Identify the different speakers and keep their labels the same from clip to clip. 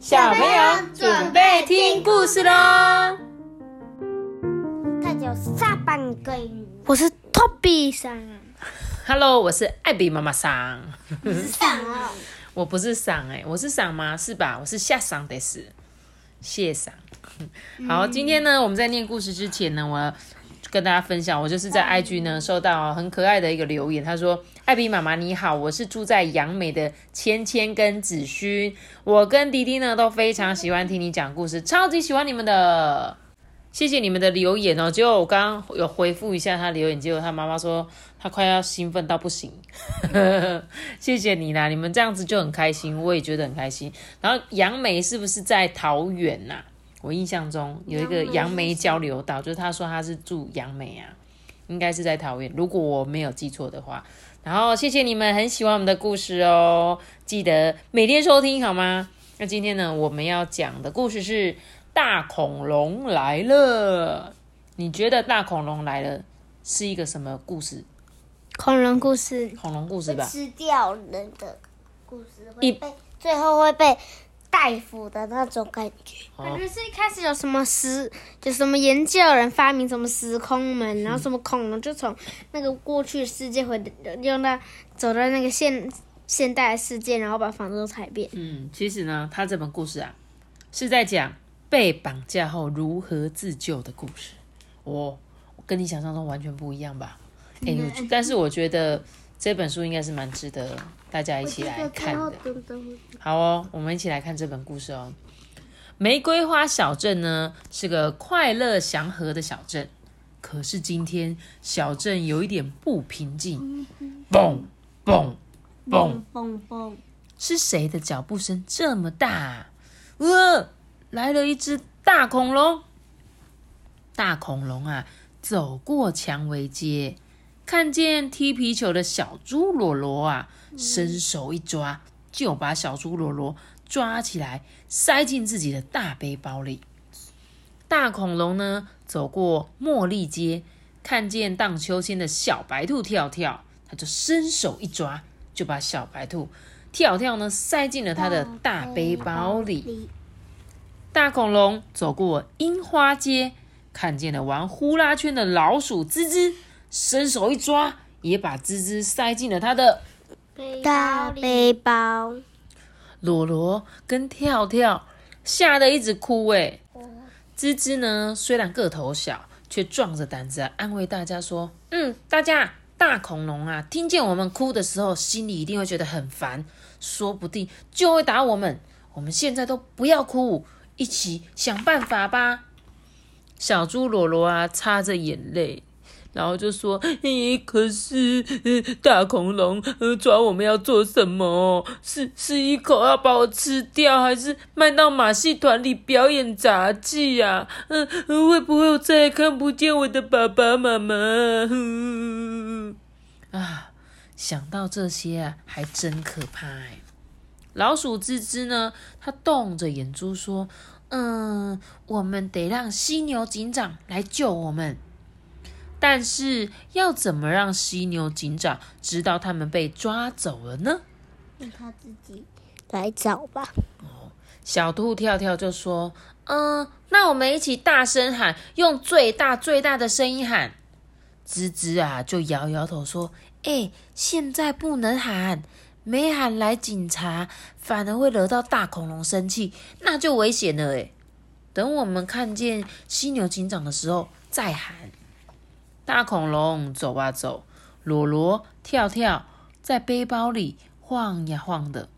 Speaker 1: 小朋友准备听故事喽！
Speaker 2: 他叫下半个，我是 Toby 桑。
Speaker 1: Hello，我是艾比妈妈桑。
Speaker 2: 桑啊，
Speaker 1: 我不是桑哎、我是桑吗？是吧？我是下桑的是谢桑。好，今天呢，我们在念故事之前呢，我要跟大家分享，我就是在 IG 呢收到很可爱的一个留言，他说：“艾比妈妈你好，我是住在杨梅的芊芊跟子勋，我跟迪迪呢都非常喜欢听你讲故事，超级喜欢你们的。”谢谢你们的留言哦。结果我刚刚有回复一下他留言，结果他妈妈说他快要兴奋到不行。谢谢你啦，你们这样子就很开心，我也觉得很开心。然后杨梅是不是在桃园呐、我印象中有一个杨梅交流道，就是他说他是住杨梅啊，应该是在桃园，如果我没有记错的话。然后谢谢你们很喜欢我们的故事哦，记得每天收听好吗？那今天呢，我们要讲的故事是大恐龙来了。你觉得大恐龙来了是一个什么故事？
Speaker 2: 恐龙故事，
Speaker 1: 恐龙故事吧？
Speaker 2: 吃掉人的故事
Speaker 1: 一
Speaker 2: 会被最后会被逮捕的那种感觉。
Speaker 1: 哦
Speaker 2: 感觉是一开始有什么时，就什么研究人发明什么时空门，然后什么恐龙就从那个过去的世界回用到走到那个现现代的世界，然后把房子都踩遍。
Speaker 1: 嗯，其实呢，他这本故事啊，是在讲被绑架后如何自救的故事。我、我跟你想象中完全不一样吧？哎、我但是我觉得这本书应该是蛮值得大家一起来看的。好哦，我们一起来看这本故事哦。玫瑰花小镇呢是个快乐祥和的小镇，可是今天小镇有一点不平静，嘣嘣嘣。
Speaker 2: 嘣嘣，
Speaker 1: 是谁的脚步声这么大、啊？呃，来了一只大恐龙。大恐龙啊，走过蔷薇街，看见踢皮球的小猪罗罗啊，伸手一抓，就把小猪罗罗抓起来，塞进自己的大背包里。大恐龙呢，走过茉莉街，看见荡秋千的小白兔跳跳，他就伸手一抓，就把小白兔跳跳呢塞进了他的大背包里。大恐龙走过樱花街，看见了玩呼啦圈的老鼠滋滋，伸手一抓，也把滋滋塞进了他的
Speaker 2: 大背包。
Speaker 1: 罗罗跟跳跳，吓得一直哭哎。滋滋呢，虽然个头小，却壮着胆子、啊、安慰大家说：“嗯，大家大恐龙啊，听见我们哭的时候，心里一定会觉得很烦，说不定就会打我们。我们现在都不要哭，一起想办法吧。”小猪罗罗啊，擦着眼泪，然后就说：“咦，可是、呃大恐龙呃抓我们要做什么？是是一口要把我吃掉，还是卖到马戏团里表演杂技呀、嗯、呃，会不会再也看不见我的爸爸妈妈？哼啊，想到这些啊，还真可怕哎。老鼠吱吱呢，它瞪着眼珠说：“嗯，我们得让犀牛警长来救我们。但是要怎么让犀牛警长知道他们被抓走了呢？”
Speaker 2: 让他自己来找吧。
Speaker 1: 哦小兔跳跳就说：“嗯，那我们一起大声喊，用最大最大的声音喊。”吱吱啊，就摇摇头说：“哎、现在不能喊，没喊来警察，反而会惹到大恐龙生气，那就危险了。哎，等我们看见犀牛警长的时候再喊。”大恐龙走啊走，罗罗跳跳在背包里晃呀晃的。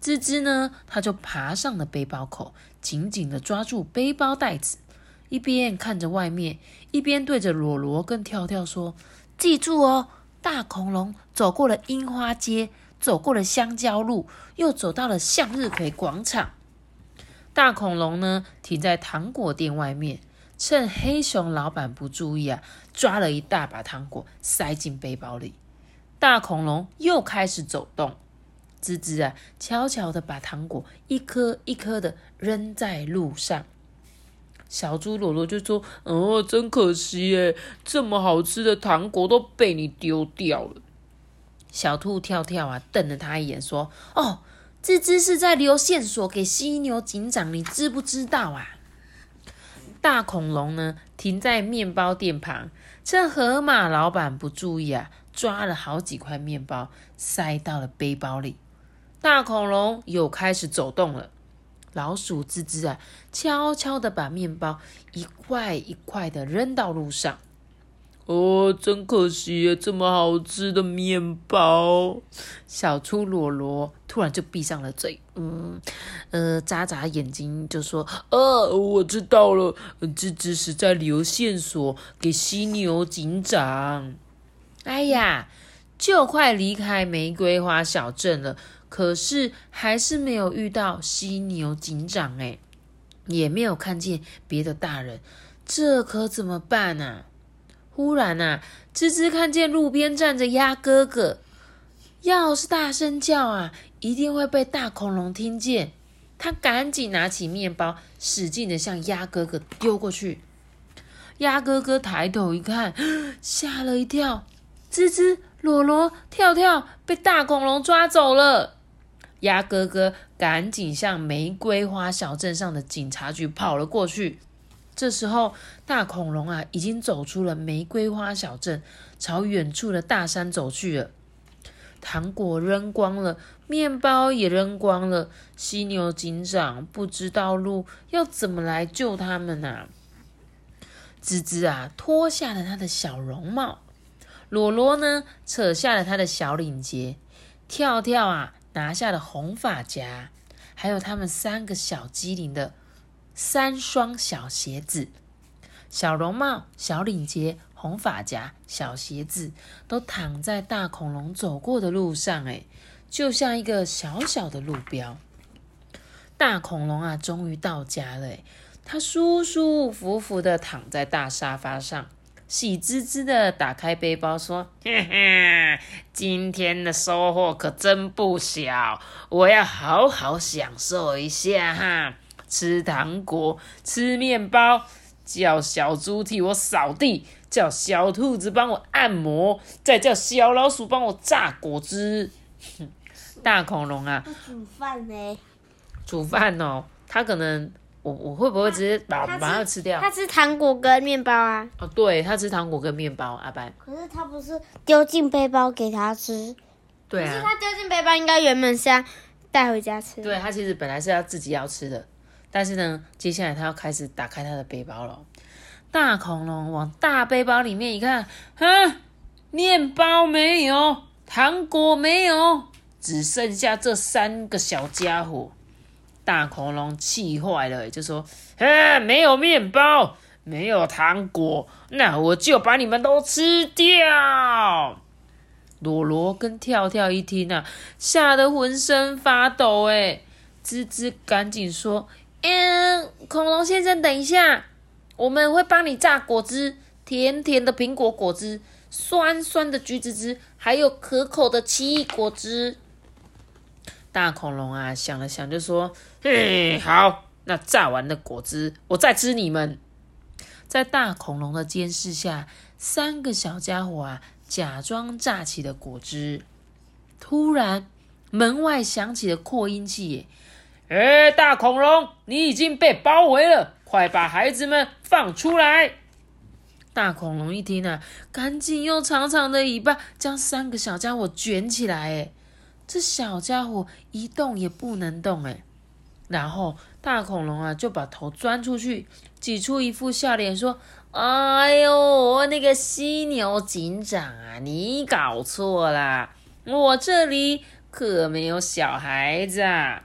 Speaker 1: 吱吱呢，它就爬上了背包口，紧紧的抓住背包带子，一边看着外面，一边对着罗罗跟跳跳说：“记住哦，大恐龙走过了樱花街，走过了香蕉路，又走到了向日葵广场。大恐龙呢，停在糖果店外面，趁黑熊老板不注意啊，抓了一大把糖果塞进背包里。大恐龙又开始走动。”吱吱啊，悄悄的把糖果一颗一颗的扔在路上。小猪罗罗就说：“哦，真可惜耶，这么好吃的糖果都被你丢掉了。”小兔跳跳啊，瞪了他一眼，说：“哦，吱吱是在留线索给犀牛警长，你知不知道啊？大恐龙呢，停在面包店旁，趁河马老板不注意啊，抓了好几块面包，塞到了背包里。大恐龙又开始走动了。老鼠吱吱啊，悄悄的把面包一块一块的扔到路上。哦，真可惜，这么好吃的面包。小猪罗罗突然就闭上了嘴，嗯，呃，眨眨眼睛就说：“呃，我知道了，吱吱是在留线索给犀牛警长。”哎呀，就快离开玫瑰花小镇了。可是还是没有遇到犀牛警长哎，也没有看见别的大人，这可怎么办呢？忽然啊，吱吱看见路边站着鸭哥哥，要是大声叫啊，一定会被大恐龙听见。他赶紧拿起面包，使劲的向鸭哥哥丢过去。鸭哥哥抬头一看，吓了一跳，吱吱、罗罗、跳跳被大恐龙抓走了。鸭哥哥赶紧向玫瑰花小镇上的警察局跑了过去。这时候，大恐龙啊已经走出了玫瑰花小镇，朝远处的大山走去了。糖果扔光了，面包也扔光了。犀牛警长不知道路，要怎么来救他们呢？吱吱啊，脱下了他的小绒帽；罗罗呢，扯下了他的小领结；跳跳啊。拿下了红发夹，还有他们三个小机灵的三双小鞋子，小绒帽、小领结、红发夹、小鞋子，都躺在大恐龙走过的路上，哎，就像一个小小的路标。大恐龙啊，终于到家了，它舒舒服服的躺在大沙发上。喜滋滋的打开背包，说：“ 嘿嘿，今天的收获可真不小，我要好好享受一下哈！吃糖果，吃面包，叫小猪替我扫地，叫小兔子帮我按摩，再叫小老鼠帮我榨果汁。大恐龙啊，
Speaker 2: 煮饭呢？
Speaker 1: 煮饭哦，他可能。”我我会不会直接把把它吃掉？
Speaker 2: 他吃糖果跟面包啊。
Speaker 1: 哦，对，他吃糖果跟面包，阿班。
Speaker 2: 可是他不是丢进背包给他吃。
Speaker 1: 对啊。
Speaker 2: 可是他丢进背包，应该原本是要带回家吃。
Speaker 1: 对他其实本来是要自己要吃的，但是呢，接下来他要开始打开他的背包了。大恐龙往大背包里面一看，啊，面包没有，糖果没有，只剩下这三个小家伙。大恐龙气坏了，就说：“啊，没有面包，没有糖果，那我就把你们都吃掉。”罗罗跟跳跳一听啊，吓得浑身发抖。哎，吱吱赶紧说：“嗯，恐龙先生，等一下，我们会帮你榨果汁，甜甜的苹果果汁，酸酸的橘子汁，还有可口的奇异果汁。”大恐龙啊，想了想就说：“嘿，好，那榨完的果汁，我再吃你们。”在大恐龙的监视下，三个小家伙啊，假装榨起了果汁。突然，门外响起了扩音器：“哎，大恐龙，你已经被包围了，快把孩子们放出来！”大恐龙一听啊，赶紧用长长的尾巴将三个小家伙卷起来，哎。这小家伙一动也不能动哎，然后大恐龙啊就把头钻出去，挤出一副笑脸说：“哎呦，那个犀牛警长啊，你搞错了，我这里可没有小孩子。”啊！”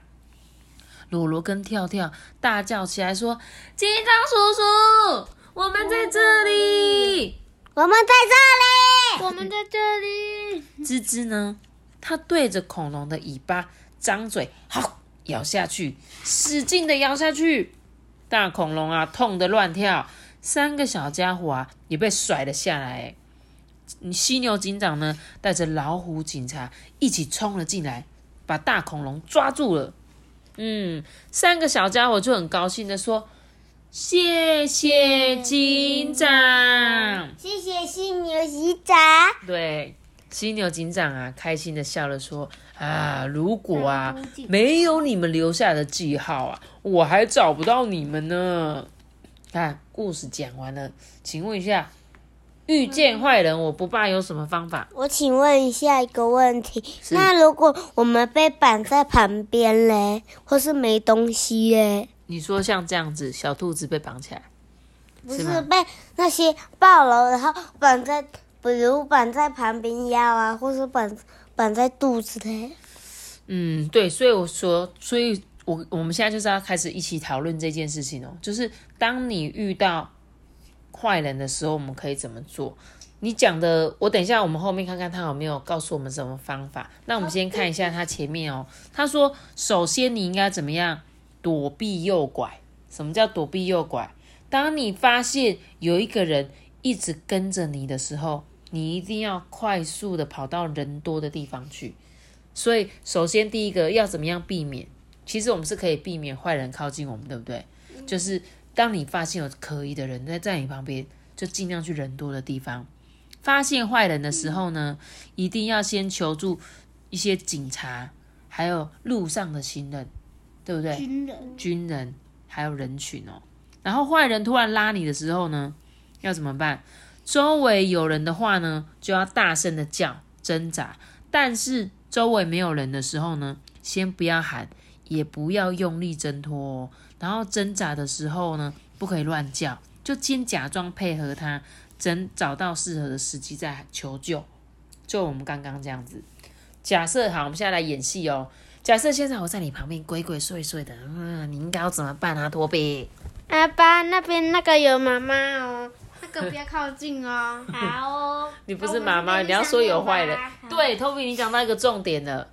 Speaker 1: 罗罗跟跳跳大叫起来说：“警长叔叔，我们在这里，
Speaker 2: 我们在这里，我们在这里。”
Speaker 1: 吱吱呢？它对着恐龙的尾巴张嘴，好咬下去，使劲的咬下去。大恐龙啊，痛得乱跳。三个小家伙啊，也被甩了下来。犀牛警长呢，带着老虎警察一起冲了进来，把大恐龙抓住了。嗯，三个小家伙就很高兴的说：“谢谢警长，
Speaker 2: 谢谢犀牛警长。”
Speaker 1: 对。犀牛警长啊，开心的笑了说：“啊，如果啊没有你们留下的记号啊，我还找不到你们呢。”看，故事讲完了，请问一下，遇见坏人我不怕有什么方法？
Speaker 3: 我请问一下一个问题，那如果我们被绑在旁边嘞，或是没东西嘞？
Speaker 1: 你说像这样子，小兔子被绑起来，
Speaker 3: 不
Speaker 1: 是
Speaker 3: 是被那些暴龙，然后绑在，比如绑在旁边腰啊，或是绑绑在肚子嘞？
Speaker 1: 嗯，对，所以我说，所以我我们现在就是要开始一起讨论这件事情哦，就是当你遇到坏人的时候，我们可以怎么做？你讲的，我等一下我们后面看看他有没有告诉我们什么方法。那我们先看一下他前面哦，他说，首先你应该怎么样躲避诱拐？什么叫躲避诱拐？当你发现有一个人一直跟着你的时候，你一定要快速的跑到人多的地方去。所以，首先第一个要怎么样避免？其实我们是可以避免坏人靠近我们，对不对？就是当你发现有可疑的人在在你旁边，就尽量去人多的地方。发现坏人的时候呢，一定要先求助一些警察，还有路上的行人，对不对？
Speaker 2: 军人
Speaker 1: 军人还有人群哦。然后坏人突然拉你的时候呢，要怎么办？周围有人的话呢，就要大声的叫挣扎。但是周围没有人的时候呢，先不要喊，也不要用力挣脱哦。然后挣扎的时候呢，不可以乱叫，就先假装配合他，等找到适合的时机再求救。就我们刚刚这样子。假设好，我们现在来演戏哦。假设现在我在你旁边鬼鬼祟祟的，嗯，你应该要怎么办啊，托比？
Speaker 2: 阿爸那边那个有妈妈哦，那个不要靠近哦。好哦，
Speaker 1: 你不是妈妈，你要说有坏人。对，托比，你讲到一个重点了。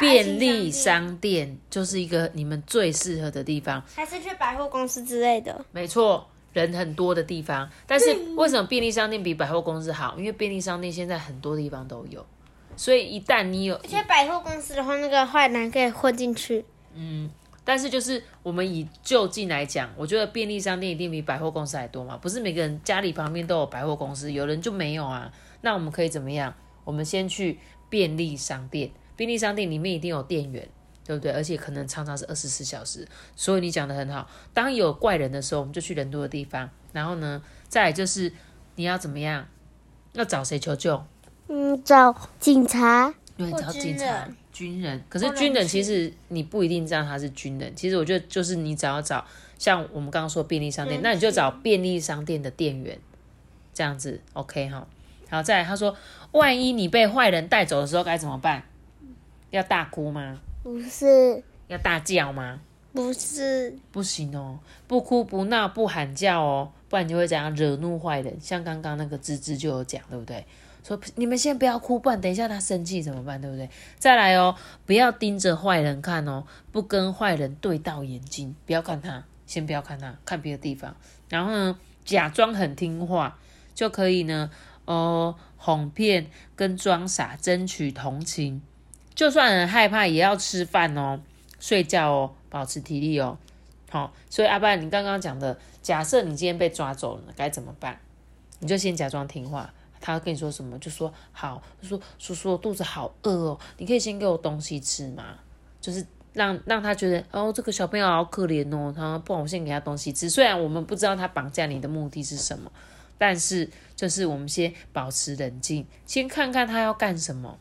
Speaker 1: 便利商店就是一个你们最适合的地方，
Speaker 2: 还是去百货公司之类的。
Speaker 1: 没错，人很多的地方。但是为什么便利商店比百货公司好？因为便利商店现在很多地方都有，所以一旦你有，
Speaker 2: 而且百货公司的话，那个坏人可以混进去。
Speaker 1: 嗯，但是就是我们以就近来讲，我觉得便利商店一定比百货公司还多嘛。不是每个人家里旁边都有百货公司，有人就没有啊。那我们可以怎么样？我们先去便利商店。便利商店里面一定有店员，对不对？而且可能常常是二十四小时。所以你讲的很好。当有怪人的时候，我们就去人多的地方。然后呢，再来就是你要怎么样？要找谁求救？
Speaker 3: 嗯，找警察。
Speaker 1: 对，找警察
Speaker 2: 军人、
Speaker 1: 可是军人其实你不一定知道他是军人。其实我觉得就是你只要找像我们刚刚说便利商店，那你就找便利商店的店员，这样子 OK 哈。好，再来他说，万一你被坏人带走的时候该怎么办？要大哭吗？
Speaker 3: 不是，
Speaker 1: 要大叫吗？
Speaker 3: 不是，
Speaker 1: 不行哦，不哭不闹不喊叫哦，不然你就会怎样惹怒坏人。像刚刚那个芝芝就有讲，对不对？说你们先不要哭，不然等一下他生气怎么办？对不对？再来哦，不要盯着坏人看哦，不跟坏人对到眼睛，不要看他，先不要看他，看别的地方。然后呢，假装很听话就可以呢，哦，哄骗跟装傻，争取同情。就算很害怕，也要吃饭哦，睡觉哦，保持体力哦。好，所以阿爸，你刚刚讲的，假设你今天被抓走了，该怎么办？你就先假装听话，他跟你说什么就说好，就说叔叔肚子好饿哦，你可以先给我东西吃吗？就是让让他觉得哦，这个小朋友好可怜哦，他不然我先给他东西吃。虽然我们不知道他绑架你的目的是什么，但是就是我们先保持冷静，先看看他要干什么。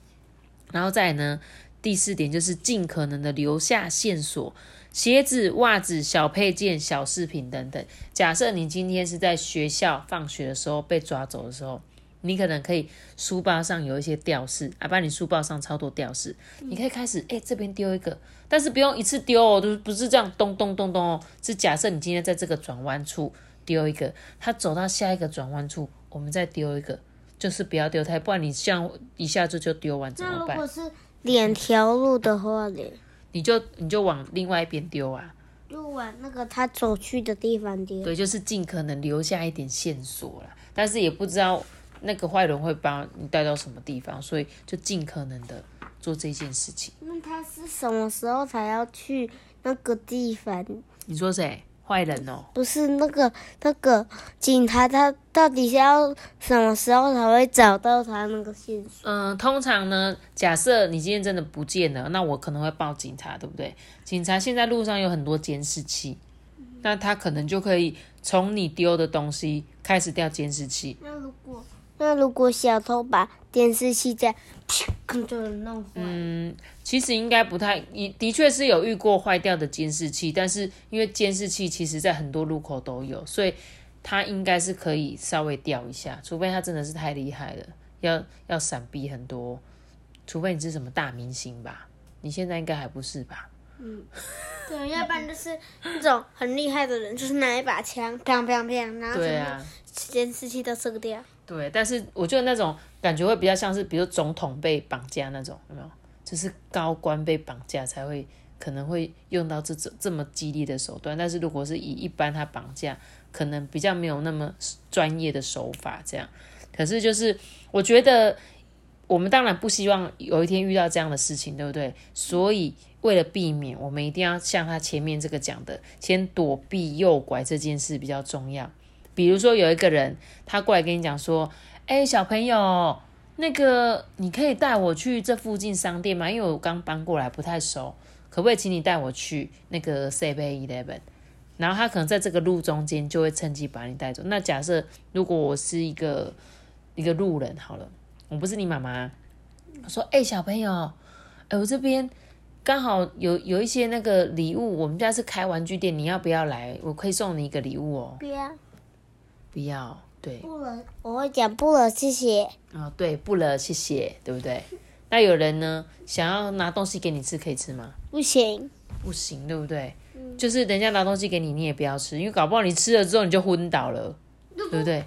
Speaker 1: 然后再呢，第四点就是尽可能的留下线索，鞋子、袜子、小配件、小饰品等等。假设你今天是在学校放学的时候被抓走的时候，你可能可以书包上有一些吊饰，啊，把你书包上超多吊饰，你可以开始哎、这边丢一个，但是不用一次丢哦，就是不是这样咚咚咚咚哦，是假设你今天在这个转弯处丢一个，他走到下一个转弯处，我们再丢一个。就是不要丢太，不然你像一下子就丢完怎么办
Speaker 2: 那如果？是
Speaker 3: 两条路的话嘞，
Speaker 1: 你就你就往另外一边丢啊。
Speaker 3: 就往那个他走去的地方丢。
Speaker 1: 对，就是尽可能留下一点线索啦，但是也不知道那个坏人会把你带到什么地方，所以就尽可能的做这件事情。
Speaker 3: 那他是什么时候才要去那个地方？
Speaker 1: 你说谁？坏人哦。
Speaker 3: 不是那个那个警察，他到底是要什么时候才会找到他那个线索？
Speaker 1: 嗯，通常呢，假设你今天真的不见了，那我可能会报警察，对不对？警察现在路上有很多监视器，那他可能就可以从你丢的东西开始调监视器。
Speaker 3: 那如果那如果小偷把电视器在砰 就弄坏，
Speaker 1: 嗯，其实应该不太，也的确是有遇过坏掉的监视器，但是因为监视器其实在很多路口都有，所以它应该是可以稍微调一下，除非他真的是太厉害了，要要闪避很多，除非你是什么大明星吧，你现在应该还不是吧？
Speaker 2: 嗯对，要不然就是那种很厉害的人，就是拿一把枪，砰砰砰，然后
Speaker 1: 对啊，
Speaker 2: 监视器都射掉。
Speaker 1: 对，但是我觉得那种感觉会比较像是，比如总统被绑架那种，有没有？就是高官被绑架才会可能会用到这种这么激烈的手段，但是如果是以一般他绑架，可能比较没有那么专业的手法这样。可是就是我觉得我们当然不希望有一天遇到这样的事情，对不对？所以为了避免，我们一定要像他前面这个讲的，先躲避诱拐这件事比较重要。比如说有一个人他过来跟你讲说：“哎、小朋友，那个你可以带我去这附近商店吗？因为我刚搬过来不太熟，可不可以请你带我去那个 Seven Eleven？” 然后他可能在这个路中间就会趁机把你带走。那假设如果我是一个一个路人好了，我不是你妈妈，我说：“哎、小朋友，哎、我这边刚好有有一些那个礼物，我们家是开玩具店，你要不要来？我可以送你一个礼物哦。”
Speaker 3: 不要
Speaker 1: 不要，对，
Speaker 3: 不了，我会讲不了，谢谢。
Speaker 1: 哦，对，不了，谢谢，对不对？那有人呢，想要拿东西给你吃，可以吃吗？
Speaker 3: 不行，
Speaker 1: 不行，对不对？就是人家拿东西给你，你也不要吃，因为搞不好你吃了之后你就昏倒了，对不对？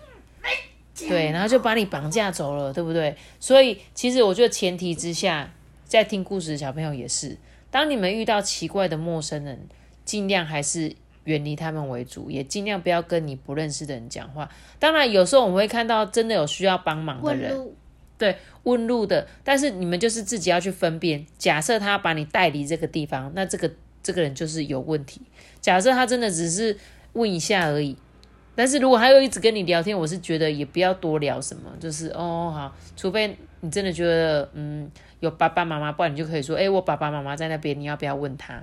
Speaker 1: 对，然后就把你绑架走了，对不对？所以其实我觉得前提之下，在听故事的小朋友也是，当你们遇到奇怪的陌生人，尽量还是远离他们为主，也尽量不要跟你不认识的人讲话。当然，有时候我们会看到真的有需要帮忙的人，对，问路的，但是你们就是自己要去分辨。假设他把你带离这个地方，那这个这个人就是有问题。假设他真的只是问一下而已，但是如果他又一直跟你聊天，我是觉得也不要多聊什么，就是哦好，除非你真的觉得嗯有爸爸妈妈，不然你就可以说，哎、我爸爸妈妈在那边，你要不要问他？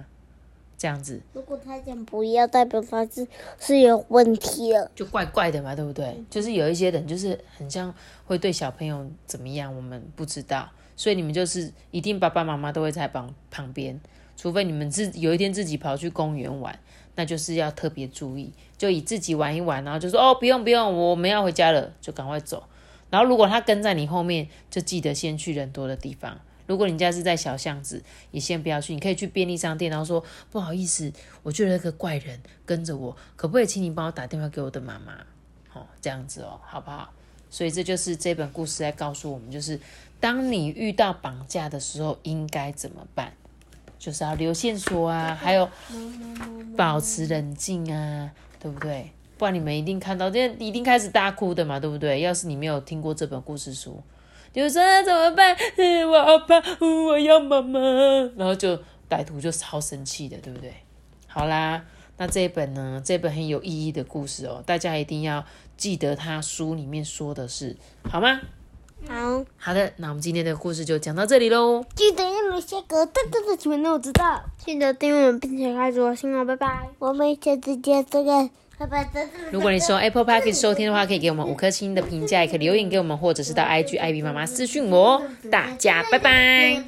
Speaker 1: 这样子
Speaker 3: 如果他讲不要，代表他是是有问题了。
Speaker 1: 就怪怪的嘛，对不对？就是有一些人就是很像会对小朋友怎么样，我们不知道，所以你们就是一定爸爸妈妈都会在旁旁边，除非你们自有一天自己跑去公园玩，那就是要特别注意，就以自己玩一玩，然后就说哦不用不用，我们要回家了，就赶快走。然后如果他跟在你后面，就记得先去人多的地方。如果你家是在小巷子，也先不要去，你可以去便利商店，然后说不好意思，我觉得那个怪人跟着我，可不可以请你帮我打电话给我的妈妈？哦，这样子哦，好不好？所以这就是这本故事在告诉我们，就是当你遇到绑架的时候应该怎么办，就是要留线索啊，还有保持冷静啊，对不对？不然你们一定看到，这一定开始大哭的嘛，对不对？要是你没有听过这本故事书，你就说、啊、怎么办？嗯我好怕，嗯我要妈妈，然后就歹徒就超生气的，对不对？好啦，那这一本呢，这本很有意义的故事哦，大家一定要记得他书里面说的是，好吗？
Speaker 3: 好，
Speaker 1: 好的，那我们今天的故事就讲到这里喽。
Speaker 3: 记得要留下个大大的请问我知道。
Speaker 2: 记得订阅我们，并且开始我新哦，拜拜。
Speaker 3: 我们下次见，这个拜拜，真的。
Speaker 1: 如果你使用 Apple Podcast 收听的话，可以给我们五颗星的评价，也可以留言给我们，或者是到 IG IB 妈妈私讯我哦。大家拜拜。